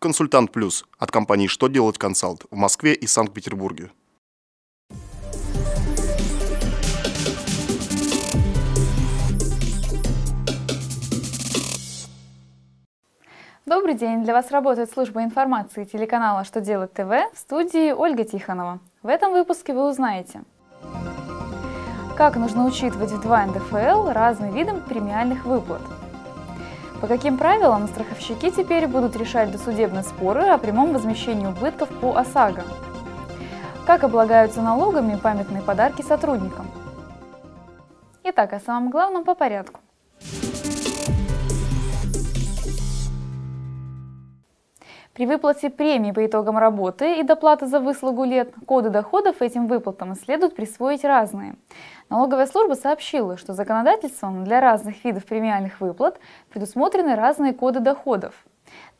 Консультант Плюс от компании «Что делать консалт» в Москве и Санкт-Петербурге. Добрый день! Для вас работает служба информации телеканала «Что делать ТВ» в студии Ольга Тихонова. В этом выпуске вы узнаете, как нужно учитывать в 2 НДФЛ разные виды премиальных выплат, по каким правилам страховщики теперь будут решать досудебные споры о прямом возмещении убытков по ОСАГО, как облагаются налогами памятные подарки сотрудникам. Итак, о самом главном по порядку. При выплате премии по итогам работы и доплаты за выслугу лет коды доходов этим выплатам следует присвоить разные. Налоговая служба сообщила, что законодательством для разных видов премиальных выплат предусмотрены разные коды доходов.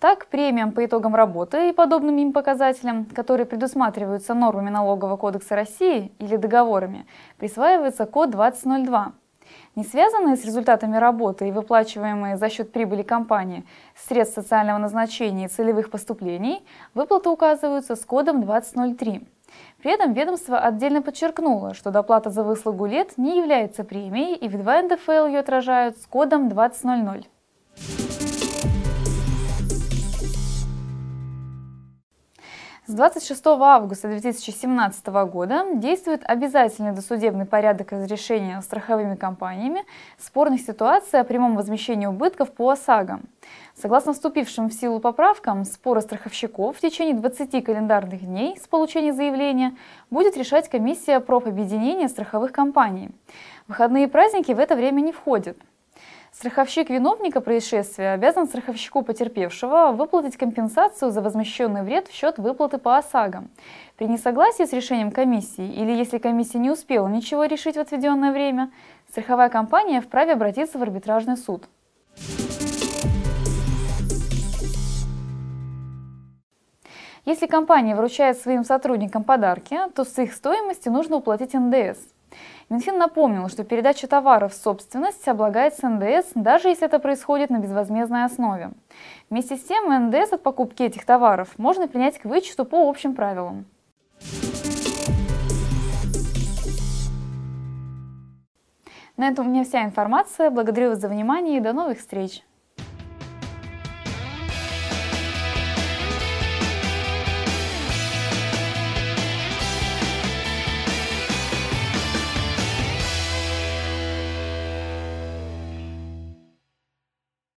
Так, премиям по итогам работы и подобным им показателям, которые предусматриваются нормами Налогового кодекса России или договорами, присваивается код 2002. Не связанные с результатами работы и выплачиваемые за счет прибыли компании средств социального назначения и целевых поступлений, выплаты указываются с кодом 2003. При этом ведомство отдельно подчеркнуло, что доплата за выслугу лет не является премией и в 2 НДФЛ ее отражают с кодом 2000. С 26 августа 2017 года действует обязательный досудебный порядок разрешения страховыми компаниями спорных ситуаций о прямом возмещении убытков по ОСАГО. Согласно вступившим в силу поправкам, споры страховщиков в течение 20 календарных дней с получения заявления будет решать комиссия профобъединения страховых компаний. Выходные праздники в это время не входят. Страховщик виновника происшествия обязан страховщику потерпевшего выплатить компенсацию за возмещенный вред в счет выплаты по ОСАГО. При несогласии с решением комиссии или если комиссия не успела ничего решить в отведенное время, страховая компания вправе обратиться в арбитражный суд. Если компания вручает своим сотрудникам подарки, то с их стоимости нужно уплатить НДС – Минфин напомнил, что передача товаров в собственность облагается НДС, даже если это происходит на безвозмездной основе. Вместе с тем, НДС от покупки этих товаров можно принять к вычету по общим правилам. На этом у меня вся информация. Благодарю вас за внимание и до новых встреч!